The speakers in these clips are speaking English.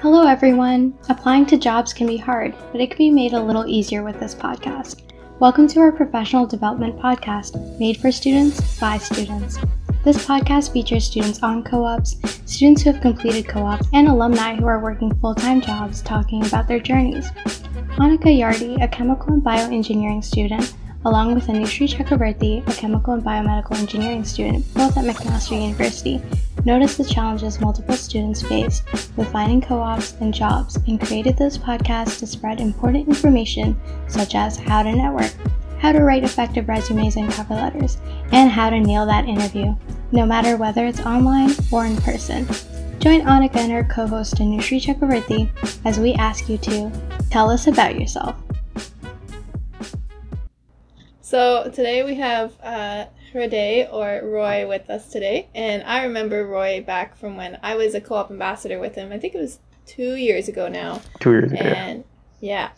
Hello, everyone. Applying to jobs can be hard, but it can be made a little easier with this podcast. Welcome to our professional development podcast, made for students by students. This podcast features students on co ops, students who have completed co ops, and alumni who are working full time jobs talking about their journeys. Monica Yardi, a chemical and bioengineering student, along with Anushree Chakravarti, a chemical and biomedical engineering student, both at McMaster University, noticed the challenges multiple students faced with finding co ops and jobs and created this podcast to spread important information such as how to network, how to write effective resumes and cover letters, and how to nail that interview, no matter whether it's online or in person. Join Annika and her co host Anushree Chakravarti as we ask you to tell us about yourself. So today we have uh, Hrydaya or Roy with us today, and I remember Roy back from when I was a co-op ambassador with him. I think it was two years ago now. Two years ago. And yeah,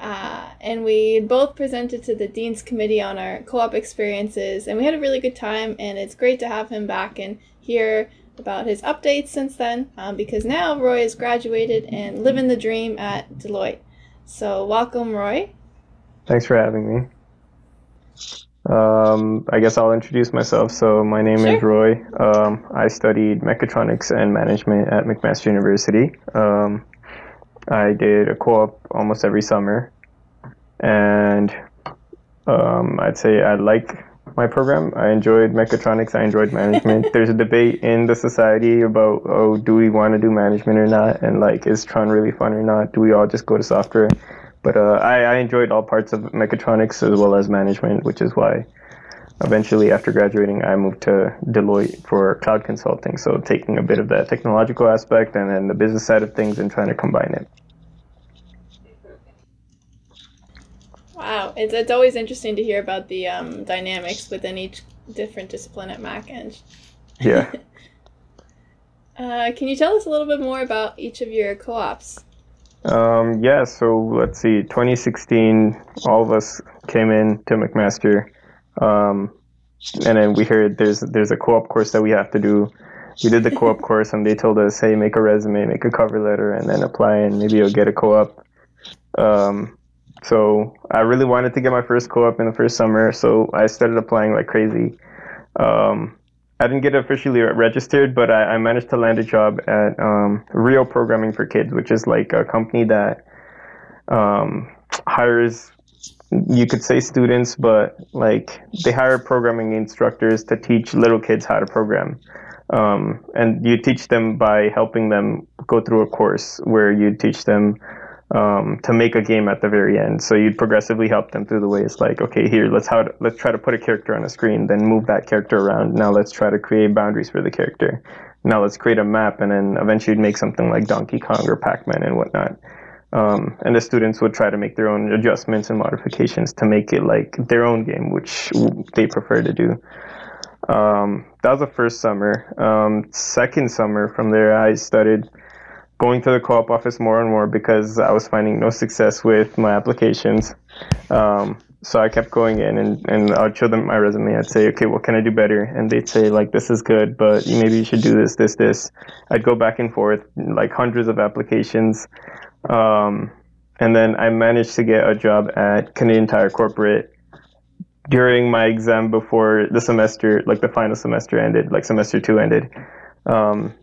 uh, and we both presented to the Dean's Committee on our co op experiences, and we had a really good time. And it's great to have him back and hear about his updates since then, um, because now Roy has graduated and living the dream at Deloitte. So, welcome, Roy. Thanks for having me. Um, I guess I'll introduce myself. So, my name Sure. is Roy. Um, I studied mechatronics and management at McMaster University. Um, I did a co op almost every summer. And um, I'd say I like my program. I enjoyed mechatronics, I enjoyed management. There's a debate in the society about, oh, do we want to do management or not? And like, is Tron really fun or not? Do we all just go to software? But uh, I, I enjoyed all parts of mechatronics as well as management, which is why eventually after graduating I moved to Deloitte for cloud consulting. So taking a bit of that technological aspect and then the business side of things and trying to combine it. Wow, it's, it's always interesting to hear about the um, dynamics within each different discipline at MacEng. Yeah. Uh, can you tell us a little bit more about each of your co ops? Um, yeah, so let's see. 2016, all of us came in to McMaster, um, and then we heard there's there's a co-op course that we have to do. We did the co-op course, and they told us, hey, make a resume, make a cover letter, and then apply, and maybe you'll get a co-op. Um, so I really wanted to get my first co-op in the first summer, so I started applying like crazy. Um, I didn't get officially registered, but I, I managed to land a job at um, Real Programming for Kids, which is like a company that um, hires, you could say students, but like they hire programming instructors to teach little kids how to program. Um, and you teach them by helping them go through a course where you teach them um, to make a game at the very end. So you'd progressively help them through the way. It's like, okay, here, let's how to, let's try to put a character on a screen, then move that character around. Now let's try to create boundaries for the character. Now let's create a map, and then eventually you'd make something like Donkey Kong or Pac-Man and whatnot. Um, and the students would try to make their own adjustments and modifications to make it like their own game, which they prefer to do. Um, that was the first summer. Um, second summer, from there, I started going to the co-op office more and more because I was finding no success with my applications. Um, so I kept going in and, and I'd show them my resume. I'd say, okay, what can I do better? And they'd say, like, this is good, but maybe you should do this, this, this. I'd go back and forth, like hundreds of applications. Um, and then I managed to get a job at Canadian Tire Corporate during my exam before the semester, like the final semester ended, like semester two ended. Um,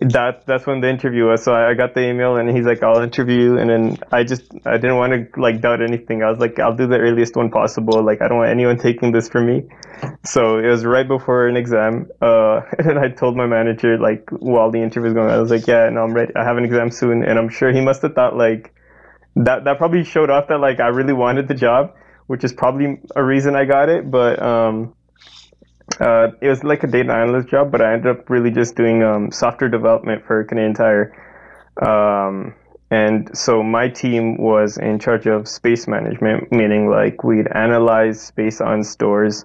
that that's when the interview was. So I, got the email and he's like, "I'll interview," you," and then I just I didn't want to like doubt anything. I was like, "I'll do the earliest one possible." Like I don't want anyone taking this from me. So it was right before an exam, uh, and I told my manager like while the interview was going, I was like, "Yeah, no, I'm ready. I have an exam soon," and I'm sure he must have thought like that. That probably showed off that like I really wanted the job, which is probably a reason I got it. But um, uh, it was like a data analyst job, but I ended up really just doing um, software development for Canadian Tire. Um, and so my team was in charge of space management, meaning like we'd analyze space on stores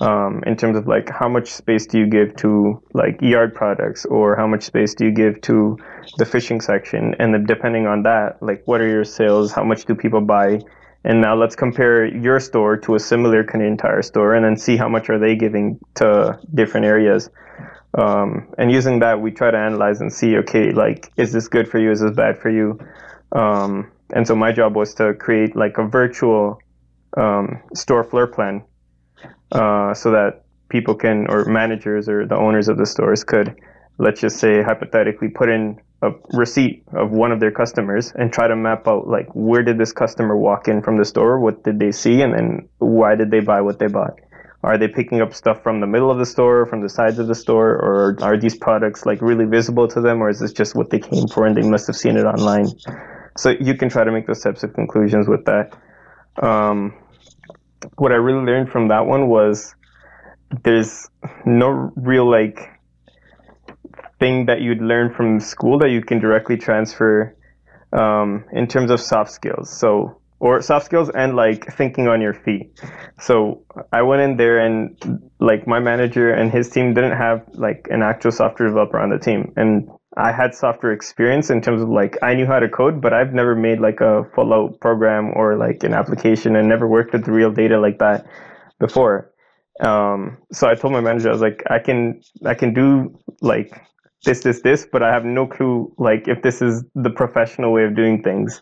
um, in terms of like how much space do you give to like yard products or how much space do you give to the fishing section, and then depending on that, like what are your sales, how much do people buy, and now let's compare your store to a similar Canadian Tire store and then see how much are they giving to different areas. Um, and using that, we try to analyze and see, okay, like, is this good for you? Is this bad for you? Um, and so my job was to create like a virtual um, store floor plan uh, so that people can, or managers or the owners of the stores could, let's just say hypothetically, put in a receipt of one of their customers and try to map out like where did this customer walk in from the store, what did they see, and then why did they buy what they bought. Are they picking up stuff from the middle of the store, from the sides of the store, or are these products like really visible to them, or is this just what they came for and they must have seen it online? So you can try to make those types of conclusions with that. Um, what I really learned from that one was there's no real like thing that you'd learn from school that you can directly transfer um, in terms of soft skills. So or soft skills and like thinking on your feet. So I went in there and like my manager and his team didn't have like an actual software developer on the team and I had software experience in terms of like I knew how to code, but I've never made like a full out program or like an application and never worked with real data like that before. Um, so I told my manager I was like I can I can do like this this this, but I have no clue like if this is the professional way of doing things.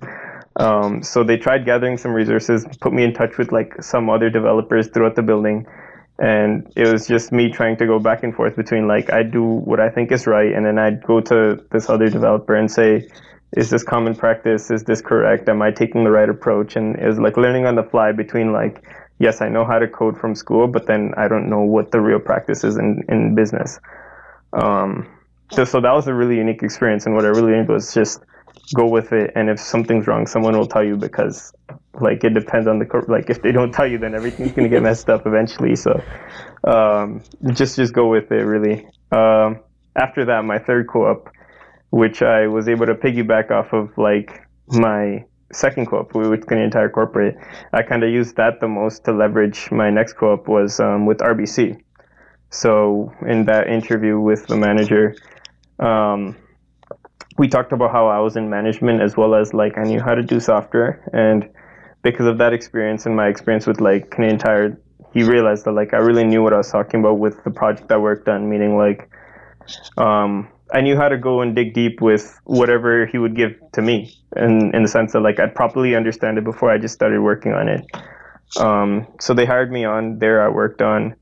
Um, so they tried gathering some resources, put me in touch with like some other developers throughout the building and it was just me trying to go back and forth between like I do what I think is right, and then I'd go to this other developer and say, "Is this common practice? Is this correct? Am I taking the right approach?" And it was like learning on the fly between like, yes, I know how to code from school, but then I don't know what the real practice is in in business. Um, so so that was a really unique experience, and what I really learned was just go with it and if something's wrong someone will tell you because like it depends on the like if they don't tell you then everything's to get messed up eventually so um, just just go with it really. Um, after that my third co-op which i was able to piggyback off of like my second co-op with Canadian Tire Corporate i kind of used that the most to leverage my next co-op was um, with rbc so in that interview with the manager um, we talked about how I was in management as well as like I knew how to do software and because of that experience and my experience with like Canadian Tire, he realized that like I really knew what I was talking about with the project I worked on, meaning like um, I knew how to go and dig deep with whatever he would give to me, and in the sense that like I'd properly understand it before I just started working on it. Um, so they hired me on there. I worked on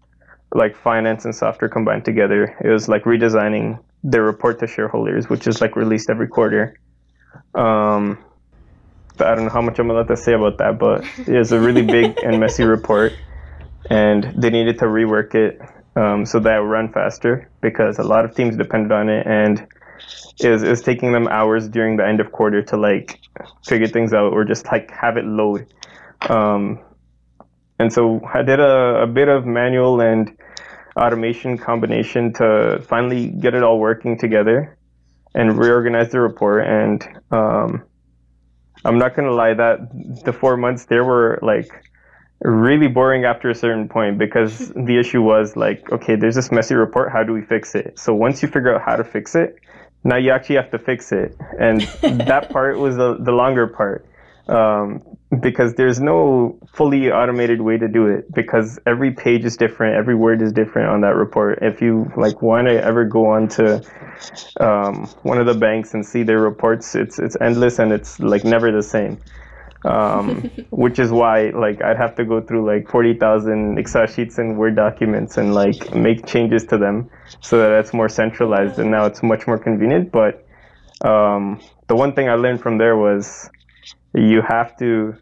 like finance and software combined together. It was like redesigning their report to shareholders, which is like released every quarter. Um, I don't know how much I'm allowed to say about that, but it was a really big and messy report, and they needed to rework it um, so that it would run faster because a lot of teams depended on it, and it was, it was taking them hours during the end of quarter to like figure things out or just like have it load. Um, and so I did a, a bit of manual and automation combination to finally get it all working together and reorganize the report. And um, I'm not gonna lie, that the four months there were like really boring after a certain point because the issue was like, okay, there's this messy report. How do we fix it? So once you figure out how to fix it, now you actually have to fix it, and that part was the, the longer part um, because there's no fully automated way to do it because every page is different every word is different on that report. If you like want to ever go on to um, one of the banks and see their reports it's it's endless and it's like never the same. Um, which is why like I'd have to go through like 40,000 Excel sheets and Word documents and like make changes to them so that it's more centralized and now it's much more convenient. But um, the one thing I learned from there was you have to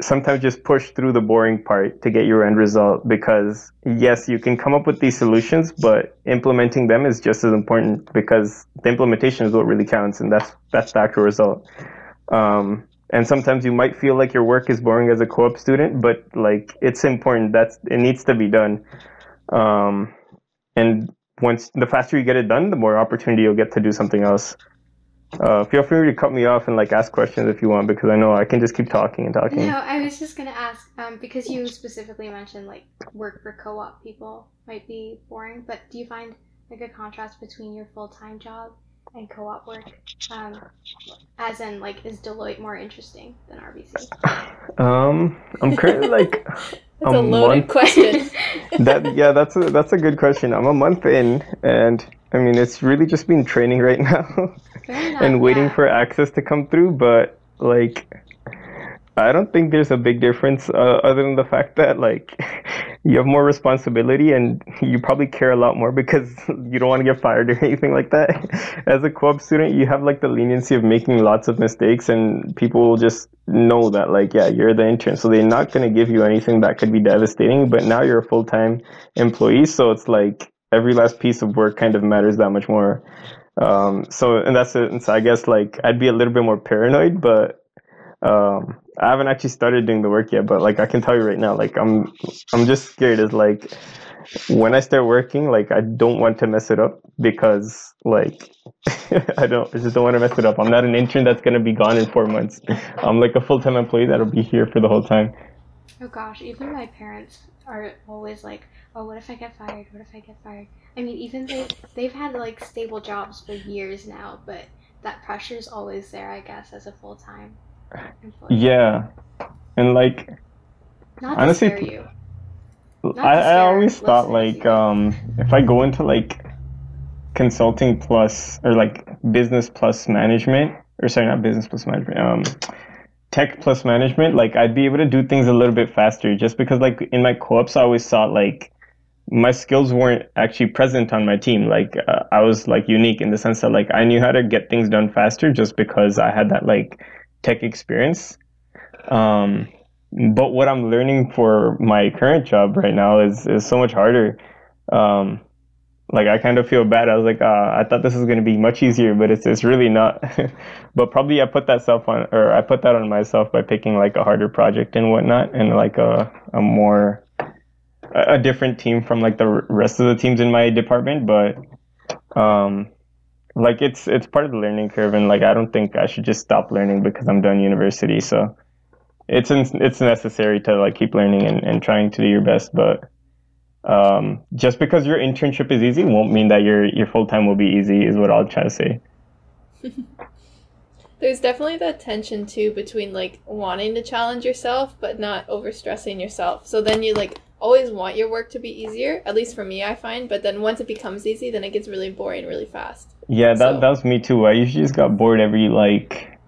sometimes just push through the boring part to get your end result because yes you can come up with these solutions but implementing them is just as important because the implementation is what really counts and that's that's the actual result. Um, and sometimes you might feel like your work is boring as a co-op student but like it's important. That's it needs to be done. Um, and once the faster you get it done the more opportunity you'll get to do something else uh, feel free to cut me off and like ask questions if you want because I know I can just keep talking and talking. No, I was just gonna ask um, because you specifically mentioned like work for co-op people might be boring, but do you find like a contrast between your full-time job and co-op work? Um, as in, like, is Deloitte more interesting than RBC? Um, I'm currently like That's a, a loaded month, question. that yeah, that's a that's a good question. I'm a month in, and I mean it's really just been training right now, and waiting yeah. for access to come through. But like, I don't think there's a big difference uh, other than the fact that like you have more responsibility and you probably care a lot more because you don't want to get fired or anything like that. As a co-op student, you have like the leniency of making lots of mistakes and people will just know that like yeah, you're the intern, so they're not going to give you anything that could be devastating, but now you're a full-time employee, so it's like every last piece of work kind of matters that much more. Um, so and that's it. And so I guess like I'd be a little bit more paranoid, but um, I haven't actually started doing the work yet, but like I can tell you right now, like I'm I'm just scared. Is like when I start working, like I don't want to mess it up because like I don't I just don't want to mess it up. I'm not an intern that's gonna be gone in four months. I'm like a full time employee that'll be here for the whole time. Oh gosh, even my parents are always like, "Oh, what if I get fired? What if I get fired?" I mean, even they they've had like stable jobs for years now, but that pressure is always there, I guess, as a full time yeah, and like Not honestly, you. I, I always thought like um if I go into like consulting plus or like business plus management or sorry not business plus management um tech plus management like I'd be able to do things a little bit faster just because like in my co-ops I always thought like my skills weren't actually present on my team like uh, I was like unique in the sense that like I knew how to get things done faster just because I had that like tech experience. Um, but what I'm learning for my current job right now is, is so much harder. Um, like I kind of feel bad. I was like, uh, I thought this was going to be much easier, but it's it's really not. but probably I put that self on, or I put that on myself by picking like a harder project and whatnot, and like a a more a different team from like the rest of the teams in my department. But um, like it's it's part of the learning curve and like i don't think i should just stop learning because i'm done university so it's it's necessary to like keep learning and, and trying to do your best but um, just because your internship is easy won't mean that your your full time will be easy is what i'll try to say there's definitely that tension too between like wanting to challenge yourself but not overstressing yourself so then you like always want your work to be easier at least for me i find but then once it becomes easy then it gets really boring really fast yeah, that so. that was me too. I usually just got bored every like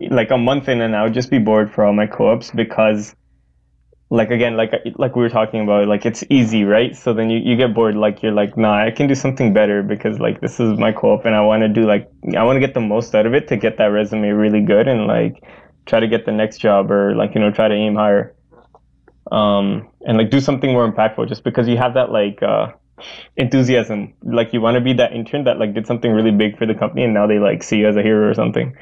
like a month in, and I would just be bored for all my co-ops because, like again, like like we were talking about, like it's easy, right? So then you, you get bored, like you're like, nah, I can do something better because like this is my co-op, and I want to do like I want to get the most out of it to get that resume really good and like try to get the next job or like you know try to aim higher, um, and like do something more impactful just because you have that like. uh enthusiasm. Like you want to be that intern that like did something really big for the company and now they like see you as a hero or something.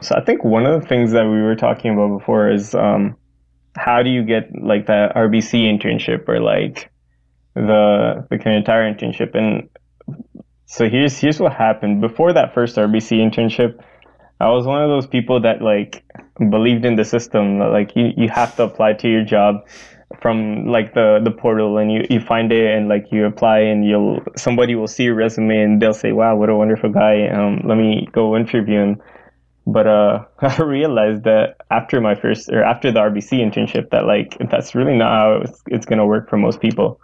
So I think one of the things that we were talking about before is um, how do you get like that RBC internship or like the the entire internship and so here's here's what happened before that first RBC internship I was one of those people that like believed in the system like you, you have to apply to your job from like the the portal and you you find it and like you apply and you'll somebody will see your resume and they'll say wow what a wonderful guy um let me go interview him. But uh i realized that after my first or after the rbc internship that like that's really not how it's, it's going to work for most people.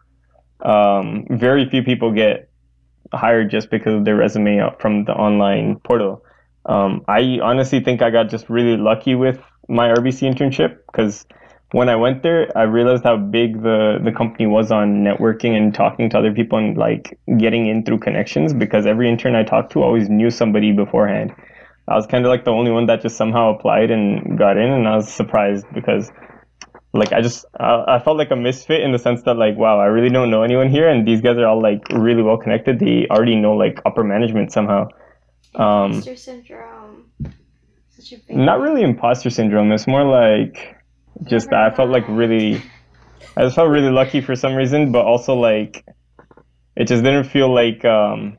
Um very few people get hired just because of their resume from the online portal um i honestly think i got just really lucky with my rbc internship because when I went there, I realized how big the, the company was on networking and talking to other people and like getting in through connections because every intern I talked to always knew somebody beforehand. I was kind of like the only one that just somehow applied and got in, and I was surprised because like I just I, I felt like a misfit in the sense that like wow I really don't know anyone here, and these guys are all like really well connected. They already know like upper management somehow. Um, imposter syndrome. Not really imposter syndrome. It's more like just I felt like really, I just felt really lucky for some reason, but also like, it just didn't feel like, um,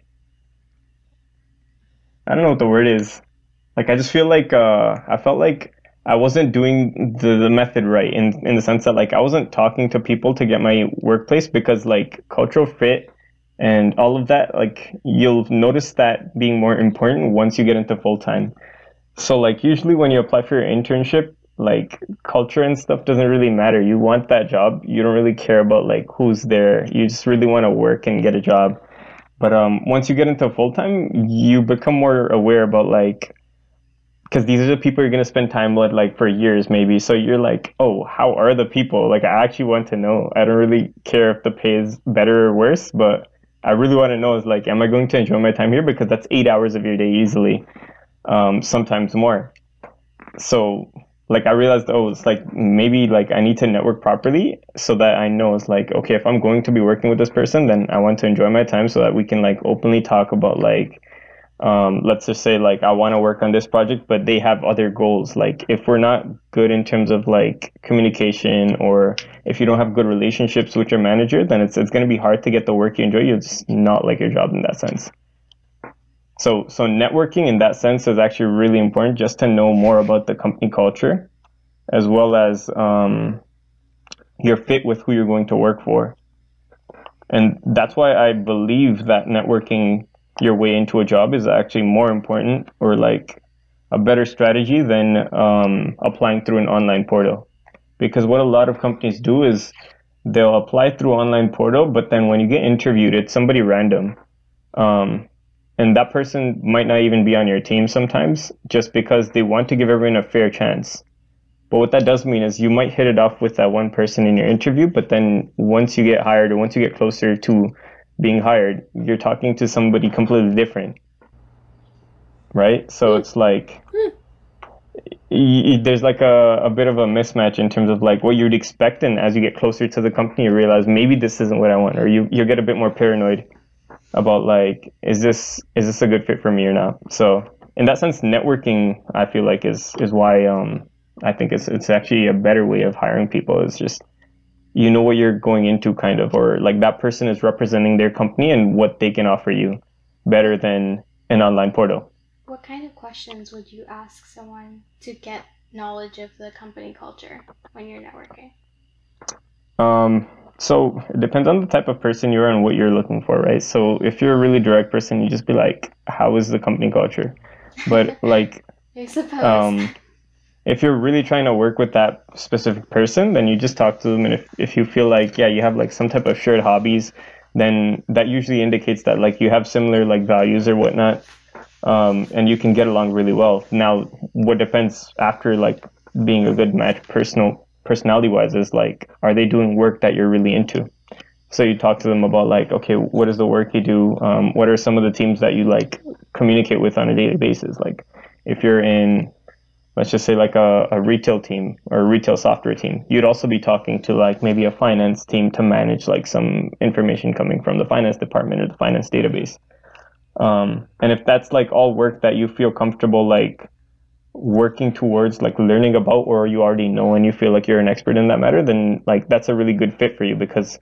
I don't know what the word is. Like I just feel like uh, I felt like I wasn't doing the, the method right in in the sense that like I wasn't talking to people to get my workplace because like cultural fit and all of that like you'll notice that being more important once you get into full time. So like usually when you apply for your internship, like culture and stuff doesn't really matter. You want that job. You don't really care about like who's there. You just really want to work and get a job. But um, once you get into full time, you become more aware about like because these are the people you're going to spend time with like for years maybe so you're like oh how are the people like i actually want to know i don't really care if the pay is better or worse but i really want to know is like am i going to enjoy my time here? Because that's eight hours of your day easily um, sometimes more. So like i realized oh it's like maybe like i need to network properly so that i know it's like okay if i'm going to be working with this person then i want to enjoy my time so that we can like openly talk about like um, let's just say like I want to work on this project, but they have other goals. Like if we're not good in terms of like communication, or if you don't have good relationships with your manager, then it's it's going to be hard to get the work you enjoy. You just not like your job in that sense. So so networking in that sense is actually really important, just to know more about the company culture, as well as um, your fit with who you're going to work for. And that's why I believe that networking your way into a job is actually more important or like a better strategy than um, applying through an online portal. Because what a lot of companies do is they'll apply through online portal, but then when you get interviewed, it's somebody random. Um, and that person might not even be on your team sometimes just because they want to give everyone a fair chance. But what that does mean is you might hit it off with that one person in your interview, but then once you get hired or once you get closer to being hired, you're talking to somebody completely different. Right? So mm. it's like mm. y- y- there's like a, a bit of a mismatch in terms of like what you'd expect and as you get closer to the company you realize maybe this isn't what I want or you, you get a bit more paranoid about like is this is this a good fit for me or not. So in that sense networking I feel like is is why um I think it's it's actually a better way of hiring people is just you know what you're going into kind of or like that person is representing their company and what they can offer you better than an online portal. What kind of questions would you ask someone to get knowledge of the company culture when you're networking? Um so it depends on the type of person you are and what you're looking for right? So if you're a really direct person you just be like how is the company culture? But like I suppose. um if you're really trying to work with that specific person, then you just talk to them. And if, if you feel like, yeah, you have like some type of shared hobbies, then that usually indicates that like you have similar like values or whatnot. Um, and you can get along really well. Now, what depends after like being a good match personal personality wise is like, are they doing work that you're really into? So you talk to them about like, okay, what is the work you do? Um, what are some of the teams that you like communicate with on a daily basis? Like, if you're in let's just say like a, a retail team or a retail software team. You'd also be talking to like maybe a finance team to manage like some information coming from the finance department or the finance database. Um, and if that's like all work that you feel comfortable like working towards like learning about or you already know and you feel like you're an expert in that matter then like that's a really good fit for you because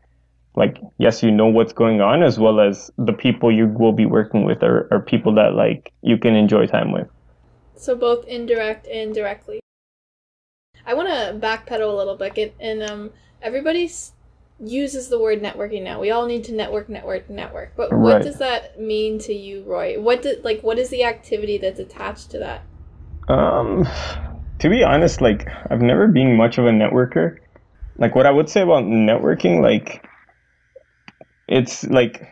like yes you know what's going on as well as the people you will be working with are, are people that like you can enjoy time with so both indirect and directly. I want to backpedal a little bit, and um, everybody uses the word networking now. We all need to network, network, network. But what right. does that mean to you, Roy? What did like what is the activity that's attached to that? Um, to be honest, like I've never been much of a networker. Like what I would say about networking, like it's like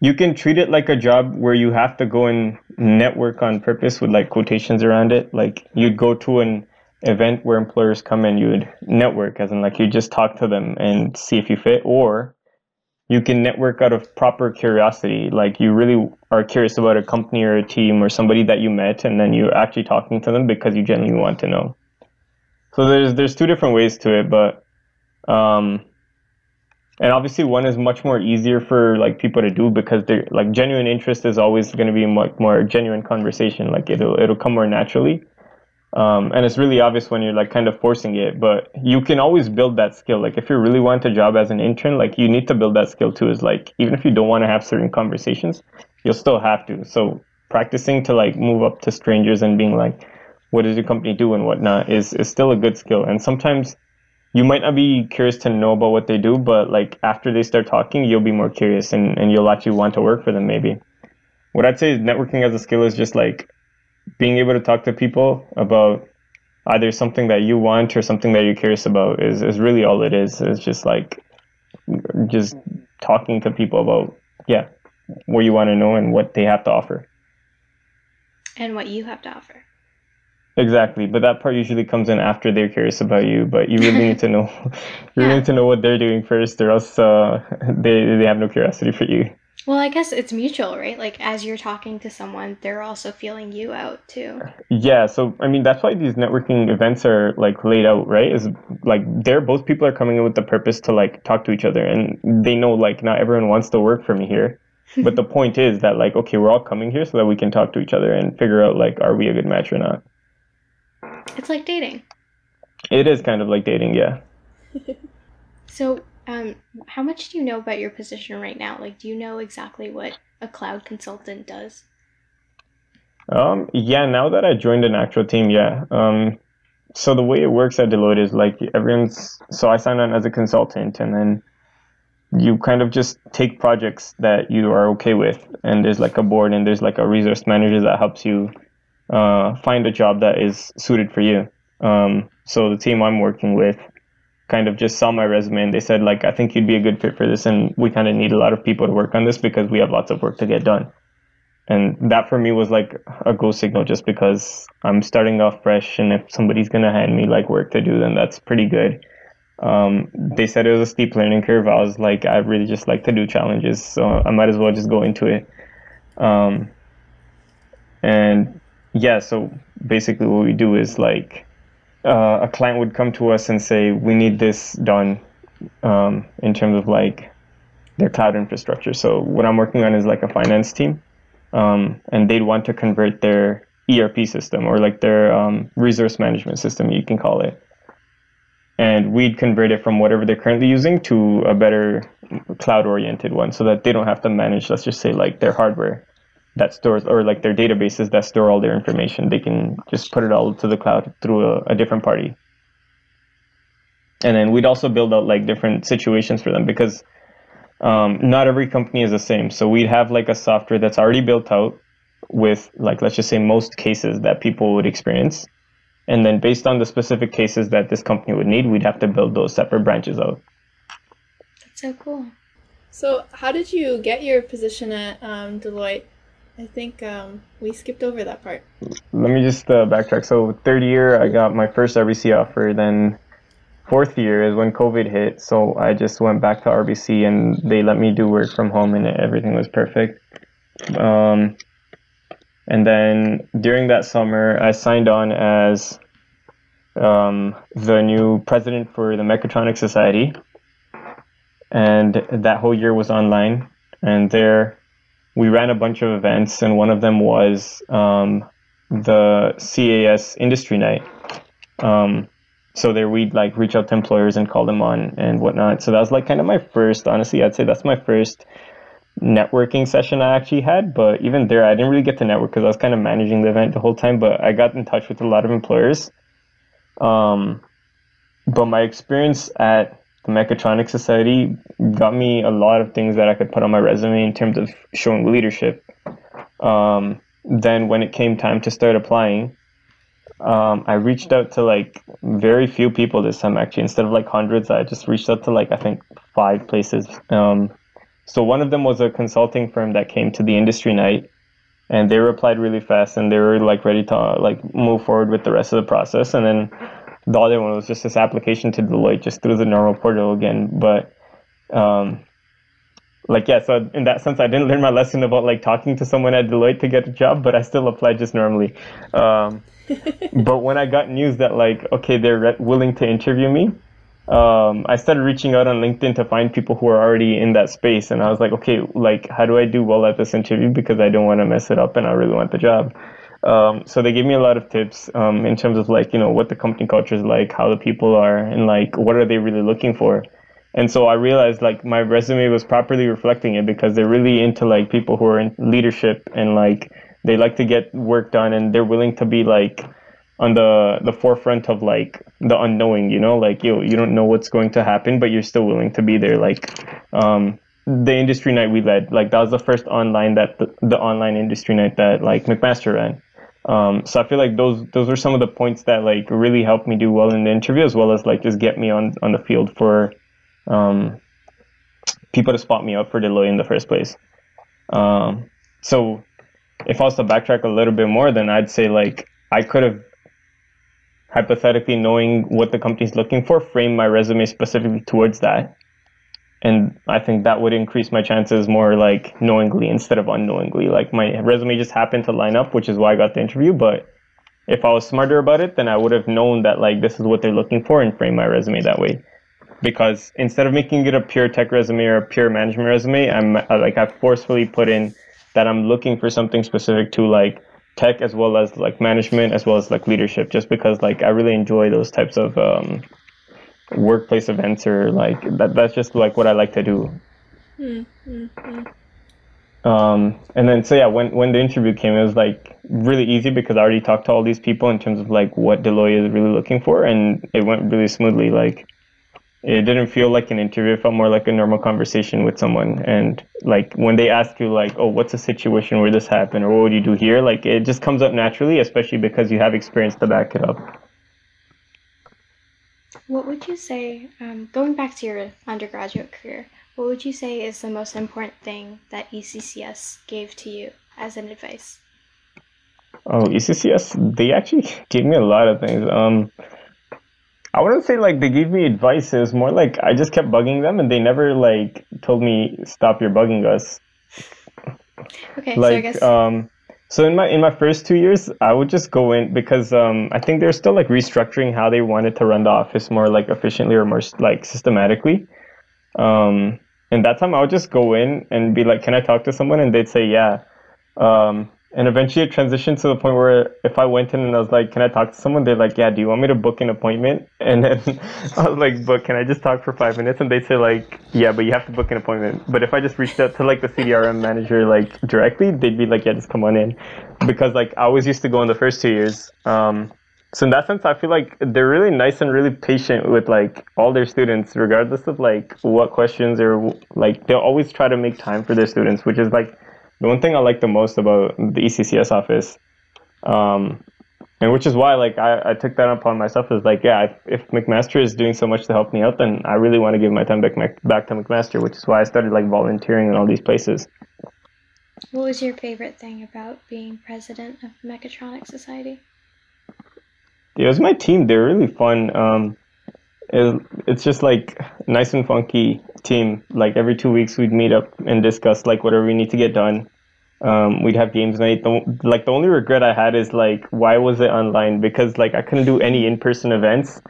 you can treat it like a job where you have to go and network on purpose with like quotations around it. Like you'd go to an event where employers come and you'd network, as in like you just talk to them and see if you fit, or you can network out of proper curiosity. Like you really are curious about a company or a team or somebody that you met, and then you're actually talking to them because you genuinely want to know. So there's there's two different ways to it, but um, and obviously one is much more easier for like people to do because they're like genuine interest is always going to be much more genuine conversation. Like it'll it'll come more naturally. Um, and it's really obvious when you're like kind of forcing it but you can always build that skill. Like if you really want a job as an intern like you need to build that skill too. Is like even if you don't want to have certain conversations you'll still have to. So practicing to like move up to strangers and being like what does your company do and whatnot is is still a good skill. And sometimes you might not be curious to know about what they do, but like after they start talking, you'll be more curious and, and you'll actually want to work for them maybe. What I'd say is networking as a skill is just like being able to talk to people about either something that you want or something that you're curious about is, is really all it is. It's just like just talking to people about yeah what you want to know and what they have to offer and what you have to offer exactly but that part usually comes in after they're curious about you but you really need to know you yeah. need to know what they're doing first or else uh, they, they have no curiosity for you well, I guess it's mutual, right? Like as you're talking to someone, they're also feeling you out too. Yeah, so I mean that's why these networking events are like laid out, right? Is like they're both people are coming in with the purpose to like talk to each other and they know like not everyone wants to work for me here. but the point is that like okay, we're all coming here so that we can talk to each other and figure out like are we a good match or not. It's like dating. It is kind of like dating, yeah. so um, how much do you know about your position right now? Like, do you know exactly what a cloud consultant does? Um, yeah, now that I joined an actual team, yeah. Um, so the way it works at Deloitte is like everyone's. So I signed on as a consultant, and then you kind of just take projects that you are okay with, and there's like a board and there's like a resource manager that helps you uh, find a job that is suited for you. Um, so the team I'm working with kind of just saw my resume and they said like I think you'd be a good fit for this and we kind of need a lot of people to work on this because we have lots of work to get done. And that for me was like a go signal just because I'm starting off fresh and if somebody's gonna hand me like work to do then that's pretty good. Um, they said it was a steep learning curve. I was like, I really just like to do challenges, so I might as well just go into it. Um, and yeah, so basically what we do is like uh, a client would come to us and say, "We need this done," um, in terms of like their cloud infrastructure. So what I'm working on is like a finance team, um, and they'd want to convert their ERP system or like their um, resource management system, you can call it, and we'd convert it from whatever they're currently using to a better cloud-oriented one, so that they don't have to manage, let's just say, like their hardware that stores or like their databases that store all their information they can just put it all to the cloud through a, a different party. And then we'd also build out like different situations for them because um, not every company is the same. So we'd have like a software that's already built out with like let's just say most cases that people would experience. And then based on the specific cases that this company would need we'd have to build those separate branches out. That's so cool. So how did you get your position at um, deloitte I think um, we skipped over that part. Let me just uh, backtrack. So third year, I got my first RBC offer. Then fourth year is when COVID hit. So I just went back to RBC and they let me do work from home and everything was perfect. Um, and then during that summer, I signed on as um, the new president for the Mechatronics Society. And that whole year was online. And there we ran a bunch of events, and one of them was um, the CAS Industry Night. Um, so there we'd like reach out to employers and call them on and whatnot. So that was like kind of my first, honestly, I'd say that's my first networking session I actually had. But even there, I didn't really get to network because I was kind of managing the event the whole time. But I got in touch with a lot of employers. Um, but my experience at the Mechatronics Society got me a lot of things that I could put on my resume in terms of showing leadership. Um, then when it came time to start applying, um, I reached out to like very few people this time actually. Instead of like hundreds, I just reached out to like I think five places. Um, so one of them was a consulting firm that came to the industry night, and they replied really fast, and they were like ready to like move forward with the rest of the process. And then the other one was just this application to Deloitte just through the normal portal again. But um, like yeah, so in that sense, I didn't learn my lesson about like talking to someone at Deloitte to get a job, but I still applied just normally. Um, but when I got news that like okay, they're re- willing to interview me. Um, I started reaching out on LinkedIn to find people who are already in that space, and I was like, okay, like how do I do well at this interview because I don't want to mess it up and I really want the job. Um, so they gave me a lot of tips um, in terms of like you know what the company culture is like, how the people are, and like what are they really looking for. And so I realized like my resume was properly reflecting it because they're really into like people who are in leadership and like they like to get work done and they're willing to be like on the the forefront of like the unknowing you know? Like you you don't know what's going to happen but you're still willing to be there. Like um the industry night we led like that was the first online that the, the online industry night that like mcmaster ran Um, so I feel like those those were some of the points that like really helped me do well in the interview, as well as like just get me on on the field for um, people to spot me up for Deloitte in the first place. Um, so if I was to backtrack a little bit more, then I'd say like I could have hypothetically knowing what the company's looking for, frame my resume specifically towards that. And I think that would increase my chances more like knowingly instead of unknowingly. Like my resume just happened to line up, which is why I got the interview. But if I was smarter about it, then I would have known that like this is what they're looking for and frame my resume that way. Because instead of making it a pure tech resume or a pure management resume, I'm like I forcefully put in that I'm looking for something specific to like tech as well as like management as well as like leadership just because like I really enjoy those types of um, workplace events or like that that's just like what I like to do. Mm-hmm. Um, and then so yeah, when when the interview came, it was like really easy because I already talked to all these people in terms of like what Deloitte is really looking for, and it went really smoothly. Like it didn't feel like an interview it felt more like a normal conversation with someone and like when they ask you like oh what's a situation where this happened or what would you do here like it just comes up naturally especially because you have experience to back it up what would you say um, going back to your undergraduate career what would you say is the most important thing that eccs gave to you as an advice oh eccs they actually gave me a lot of things um I wouldn't say like they gave me advice. It was more like I just kept bugging them, and they never like told me stop your bugging us. Okay, like so I guess. Um, so in my in my first two years, I would just go in because um, I think they're still like restructuring how they wanted to run the office more like efficiently or more like systematically. Um, and that time I would just go in and be like, "Can I talk to someone?" And they'd say, "Yeah." Um, and eventually it transitioned to the point where if I went in and I was like, Can I talk to someone? They're like, Yeah, do you want me to book an appointment? And then I was like, But can I just talk for five minutes? And they say like, Yeah, but you have to book an appointment. But if I just reached out to like the CDRM manager like directly, they'd be like, Yeah, just come on in. Because like I always used to go in the first two years. Um, so in that sense, I feel like they're really nice and really patient with like all their students, regardless of like what questions or like they'll always try to make time for their students, which is like the one thing I like the most about the ECCS office, um, and which is why like I, I took that upon myself is like yeah if, if McMaster is doing so much to help me out then I really want to give my time back back to McMaster which is why I started like volunteering in all these places. What was your favorite thing about being president of Mechatronics Society? Yeah, It was my team. They're really fun. Um, it, it's just like nice and funky team. Like every two weeks, we'd meet up and discuss like whatever we need to get done. Um, we'd have games night. The, like the only regret I had is like why was it online? Because like I couldn't do any in person events.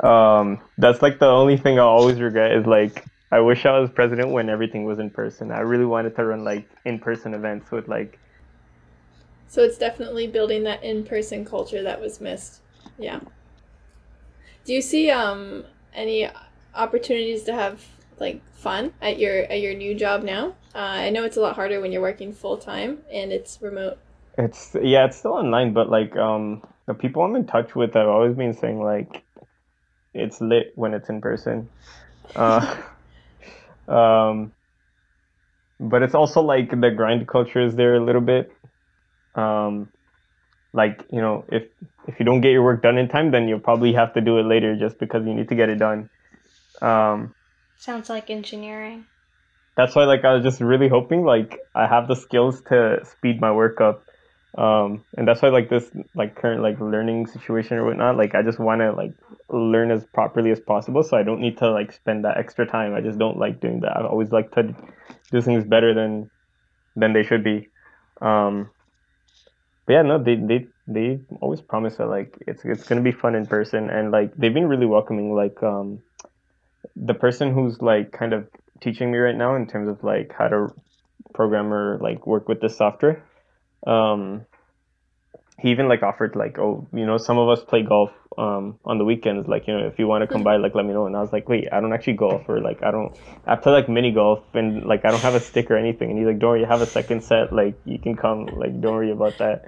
Um, that's like the only thing I always regret is like I wish I was president when everything was in person. I really wanted to run like in person events with like. So it's definitely building that in person culture that was missed. Yeah. Do you see um any opportunities to have like fun at your at your new job now? Uh, I know it's a lot harder when you're working full time and it's remote. It's yeah, it's still online, but like um the people I'm in touch with have always been saying like it's lit when it's in person. Uh, um, but it's also like the grind culture is there a little bit. Um, like you know if if you don't get your work done in time then you'll probably have to do it later just because you need to get it done. Um, sounds like engineering. that's why like i was just really hoping like i have the skills to speed my work up. Um, and that's why like this like current like learning situation or whatnot like i just want to like learn as properly as possible so i don't need to like spend that extra time. I just don't like doing that. I always like to do things better than than they should be. Um, but yeah, no, they they they always promise that like it's it's gonna be fun in person, and like they've been really welcoming. Like um, the person who's like kind of teaching me right now in terms of like how to program or like work with the software. Um, he even like offered like oh you know some of us play golf um on the weekends like you know if you want to come by like let me know. And i was like wait i don't actually golf or like i don't i play like mini golf and like i don't have a stick or anything. And he's like don't worry you have a second set like you can come like don't worry about that.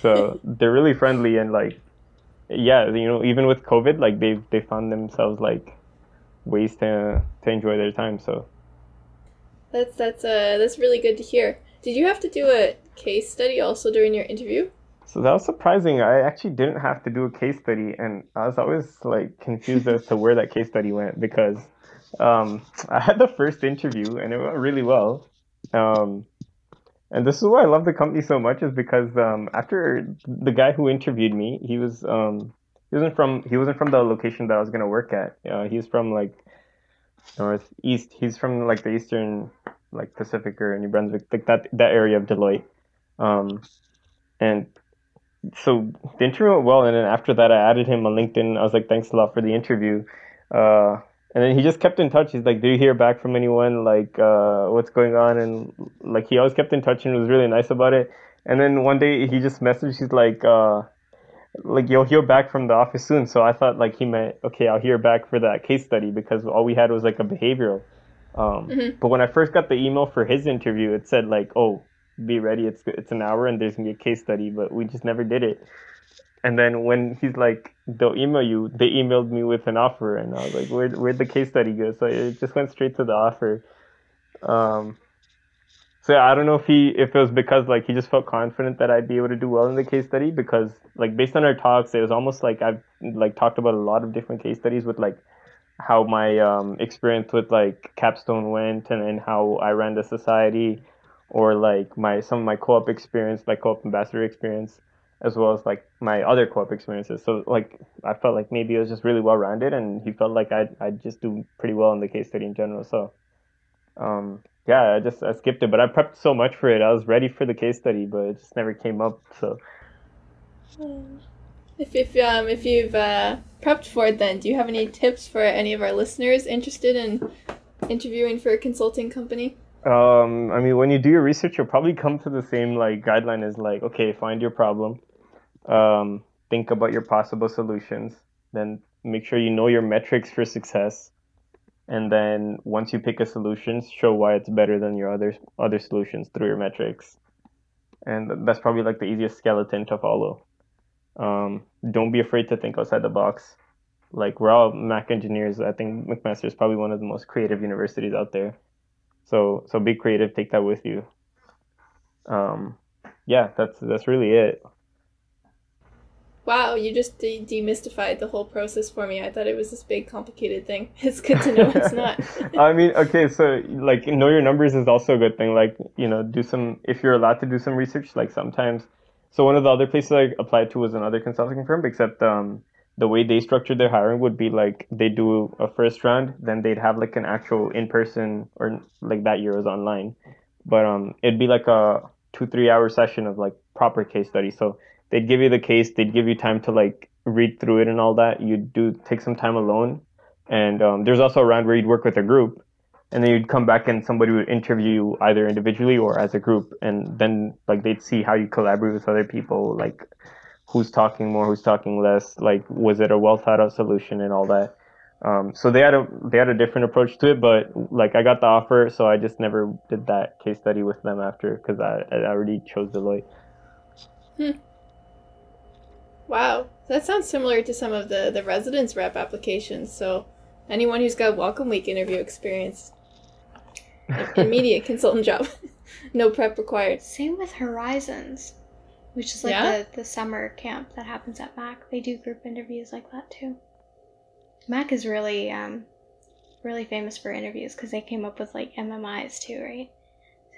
So they're really friendly and like yeah you know even with covid like they've, they found themselves like ways to to enjoy their time so. That's that's uh that's really good to hear. Did you have to do a case study also during your interview So that was surprising. I actually didn't have to do a case study, and I was always like confused as to where that case study went because um, I had the first interview and it went really well. Um, and this is why I love the company so much is because um, after the guy who interviewed me, he was um, he wasn't from he wasn't from the location that I was gonna work at. Uh, he's from like northeast. He's from like the eastern like Pacific or New Brunswick, like that that area of Deloitte. Um, and so the interview went well, and then after that, I added him on LinkedIn. I was like, "Thanks a lot for the interview." Uh, and then he just kept in touch. He's like, "Do you hear back from anyone? Like, uh, what's going on?" And like, he always kept in touch and was really nice about it. And then one day he just messaged. He's like, uh, "Like, you'll hear back from the office soon." So I thought like he meant, "Okay, I'll hear back for that case study," because all we had was like a behavioral. Um, mm-hmm. But when I first got the email for his interview, it said like, "Oh, be ready. It's it's an hour and there's gonna be a case study." But we just never did it. And then when he's like, they'll email you, they emailed me with an offer, and I was like, where where'd the case study go? So it just went straight to the offer. Um, so I don't know if he if it was because like he just felt confident that I'd be able to do well in the case study because like based on our talks, it was almost like I've like talked about a lot of different case studies with like how my um, experience with like capstone went and, and how I ran the society or like my some of my co-op experience, my co-op ambassador experience as well as like my other co-op experiences. So like I felt like maybe it was just really well rounded, and he felt like I'd I'd just do pretty well in the case study in general. So um, yeah, I just I skipped it, but I prepped so much for it. I was ready for the case study, but it just never came up. So if if um if you've uh, prepped for it, then do you have any tips for any of our listeners interested in interviewing for a consulting company? Um, I mean, when you do your research, you'll probably come to the same like guideline as like, okay, find your problem, um, think about your possible solutions, then make sure you know your metrics for success, and then once you pick a solution, show why it's better than your other other solutions through your metrics, and that's probably like the easiest skeleton to follow. Um, don't be afraid to think outside the box. Like we're all Mac engineers. I think McMaster is probably one of the most creative universities out there. So so be creative. Take that with you. Um, yeah, that's that's really it. Wow, you just de- demystified the whole process for me. I thought it was this big complicated thing. It's good to know it's not. I mean, okay, so like know your numbers is also a good thing. Like, you know, do some if you're allowed to do some research, like sometimes so one of the other places I applied to was another consulting firm, except um the way they structured their hiring would be like they do a first round, then they'd have like an actual in person or like that year was online. But um it'd be like a two, three hour session of like proper case study. So they'd give you the case, they'd give you time to like read through it and all that. You'd do take some time alone, and um, there's also a round where you'd work with a group, and then you'd come back and somebody would interview you either individually or as a group, and then like they'd see how you collaborate with other people, like who's talking more, who's talking less, like was it a well thought out solution and all that. Um, so they had a they had a different approach to it, but like I got the offer, so I just never did that case study with them after because I, I already chose Deloitte. Hmm. Wow, that sounds similar to some of the the residence rep applications. So, anyone who's got welcome week interview experience, immediate consultant job, no prep required. Same with Horizons, which is like yeah? the the summer camp that happens at Mac. They do group interviews like that too. Mac is really um really famous for interviews because they came up with like MMIs too, right?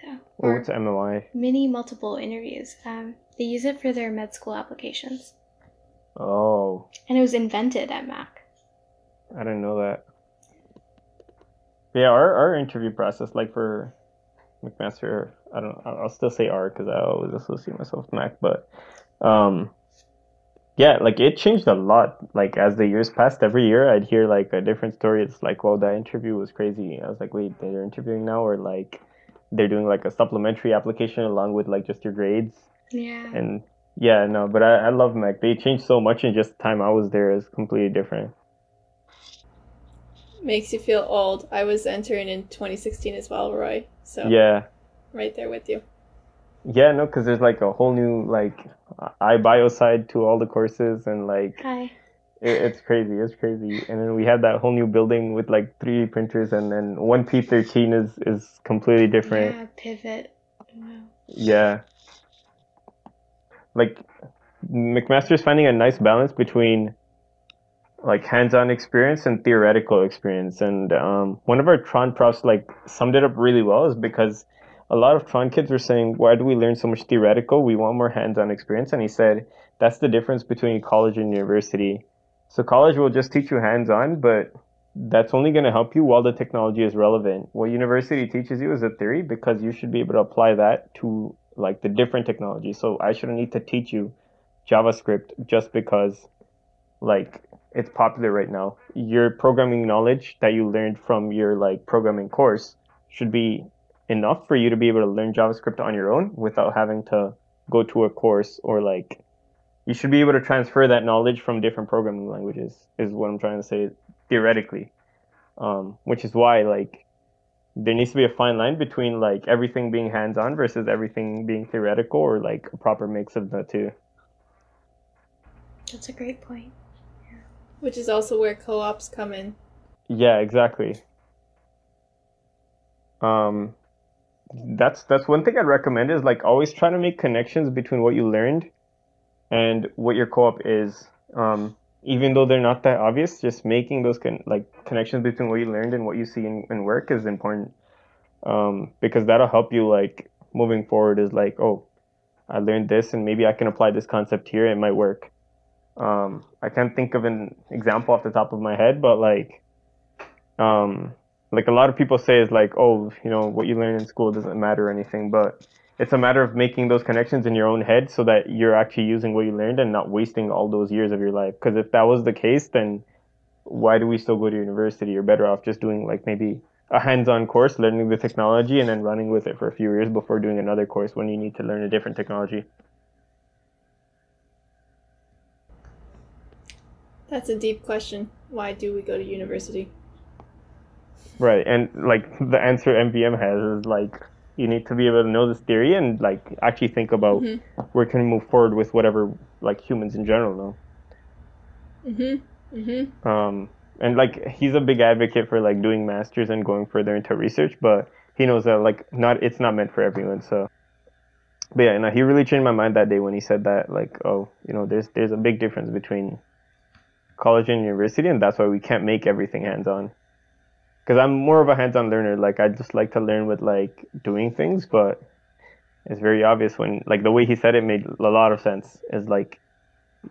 So, what's MMI? Mini multiple interviews. Um, they use it for their med school applications. Oh. And it was invented at Mac. I didn't know that. Yeah, our, our interview process, like for McMaster, I don't. I'll still say R because I always associate myself with Mac, but um, yeah, like it changed a lot. Like as the years passed, every year I'd hear like a different story. It's like, well, that interview was crazy. I was like, wait, they're interviewing now, or like they're doing like a supplementary application along with like just your grades. Yeah. And yeah, no, but I, I love Mac. They changed so much in just the time I was there is completely different. Makes you feel old. I was entering in 2016 as well, Roy. So yeah, right there with you. Yeah, no, because there's like a whole new like iBio side to all the courses and like Hi. It, it's crazy. It's crazy. And then we had that whole new building with like 3D printers, and then one P13 is is completely different. Yeah, pivot. Wow. Yeah like McMaster's finding a nice balance between like hands-on experience and theoretical experience. And um, one of our Tron profs like summed it up really well is because a lot of Tron kids were saying, why do we learn so much theoretical? We want more hands-on experience. And he said, that's the difference between college and university. So college will just teach you hands-on, but that's only going to help you while the technology is relevant. What university teaches you is a theory because you should be able to apply that to like the different technologies. So I shouldn't need to teach you JavaScript just because like it's popular right now. Your programming knowledge that you learned from your like programming course should be enough for you to be able to learn JavaScript on your own without having to go to a course or like you should be able to transfer that knowledge from different programming languages is what I'm trying to say theoretically. Um, which is why like there needs to be a fine line between like everything being hands-on versus everything being theoretical or like a proper mix of the two. That's a great point. Which is also where co-ops come in. Yeah, exactly. Um, that's that's one thing I'd recommend is like always trying to make connections between what you learned and what your co-op is. Um, even though they're not that obvious, just making those con- like connections between what you learned and what you see in, in work is important. Um, because that'll help you like moving forward is like, oh, I learned this and maybe I can apply this concept here. It might work. Um, I can't think of an example off the top of my head, but like, um, like a lot of people say is like, oh, you know, what you learn in school doesn't matter or anything, but it's a matter of making those connections in your own head so that you're actually using what you learned and not wasting all those years of your life. Because if that was the case, then why do we still go to university? You're better off just doing like maybe a hands-on course, learning the technology, and then running with it for a few years before doing another course when you need to learn a different technology. That's a deep question. Why do we go to university? Right, and like the answer MVM has is like you need to be able to know this theory and like actually think about mm-hmm. where can we move forward with whatever like humans in general know. Mhm. Mhm. Um, and like he's a big advocate for like doing masters and going further into research, but he knows that like not it's not meant for everyone. So, but yeah, no, he really changed my mind that day when he said that like oh you know there's there's a big difference between college and university, and that's why we can't make everything hands on because I'm more of a hands-on learner. Like I just like to learn with like doing things, but it's very obvious when like the way he said it made a lot of sense. Is like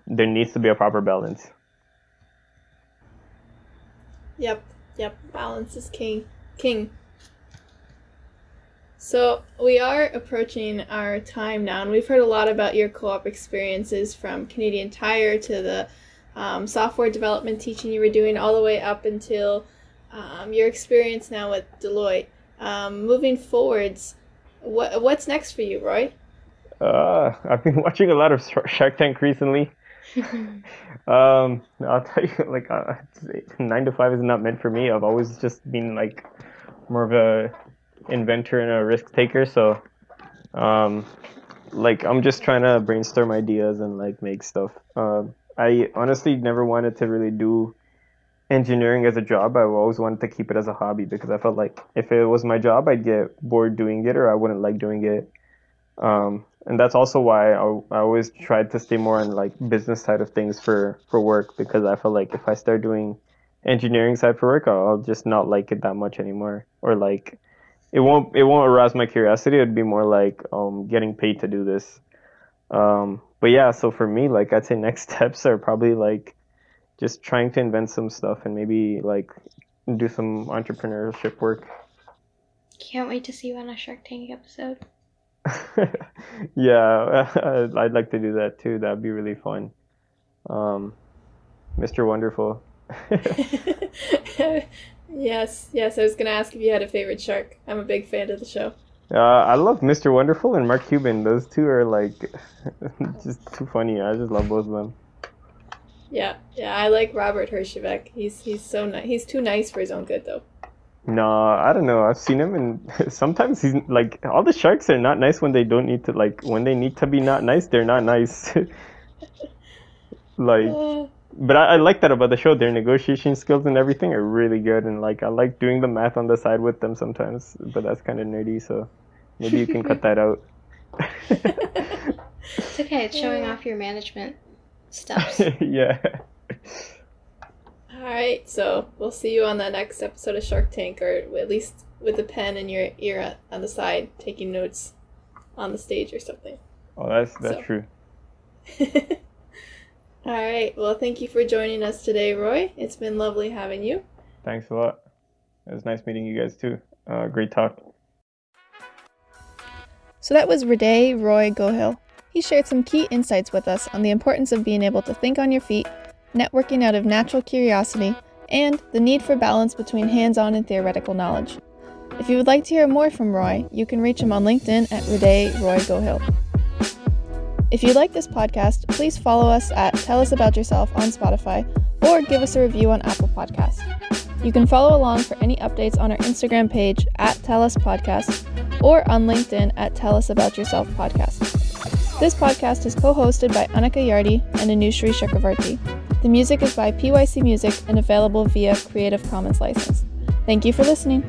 there needs to be a proper balance. Yep, yep. Balance is king. King. So we are approaching our time now, and we've heard a lot about your co-op experiences from Canadian Tire to the um, software development teaching you were doing all the way up until um, your experience now with Deloitte. Um, moving forwards, what what's next for you, Roy? Uh, I've been watching a lot of Shark Tank recently. um, I'll tell you, like, uh, nine to five is not meant for me. I've always just been like more of a inventor and a risk taker. So, um, like, I'm just trying to brainstorm ideas and like make stuff. Uh, I honestly never wanted to really do engineering as a job. I always wanted to keep it as a hobby because I felt like if it was my job, I'd get bored doing it or I wouldn't like doing it. Um, and that's also why I, I always tried to stay more on like business side of things for, for work because I felt like if I start doing engineering side for work, I'll, just not like it that much anymore. Or like it won't it won't arouse my curiosity. It'd be more like um, getting paid to do this. Um, but yeah, so for me, like I'd say next steps are probably like just trying to invent some stuff and maybe like do some entrepreneurship work. Can't wait to see you on a Shark Tank episode. yeah, I'd like to do that too. That'd be really fun. Um, Mr. Wonderful. yes, yes. I was gonna ask if you had a favorite shark. I'm a big fan of the show. Uh, I love Mr. Wonderful and Mark Cuban. Those two are like just too funny. I just love both of them. Yeah, yeah, I like Robert Herjavec. He's he's so nice. He's too nice for his own good, though. No, I don't know. I've seen him, and sometimes he's like all the sharks are not nice when they don't need to. Like when they need to be not nice, they're not nice. like, uh, but I, I like that about the show. Their negotiation skills and everything are really good, and like I like doing the math on the side with them sometimes. But that's kind of nerdy, so maybe you can cut that out. It's okay. It's showing off your management stuff. yeah. All right, so we'll see you on the next episode of Shark Tank, or at least with a pen in your ear on the side, taking notes on the stage or something. Oh, that's that's So. true. All right, well, thank you for joining us today, Roy. It's been lovely having you. Thanks a lot. It was nice meeting you guys too. Uh, great talk. So that was Hrydaya Roy Gohil. He shared some key insights with us on the importance of being able to think on your feet, networking out of natural curiosity, and the need for balance between hands on and theoretical knowledge. If you would like to hear more from Roy, you can reach him on LinkedIn at Hrydaya Roy Gohil. If you like this podcast, please follow us at Tell Us About Yourself on Spotify or give us a review on Apple Podcasts. You can follow along for any updates on our Instagram page at Tell Us Podcast or on LinkedIn at Tell Us About Yourself Podcast. This podcast is co hosted by Annika Yardi and Anushri Chakravarti. The music is by PYC Music and available via Creative Commons license. Thank you for listening.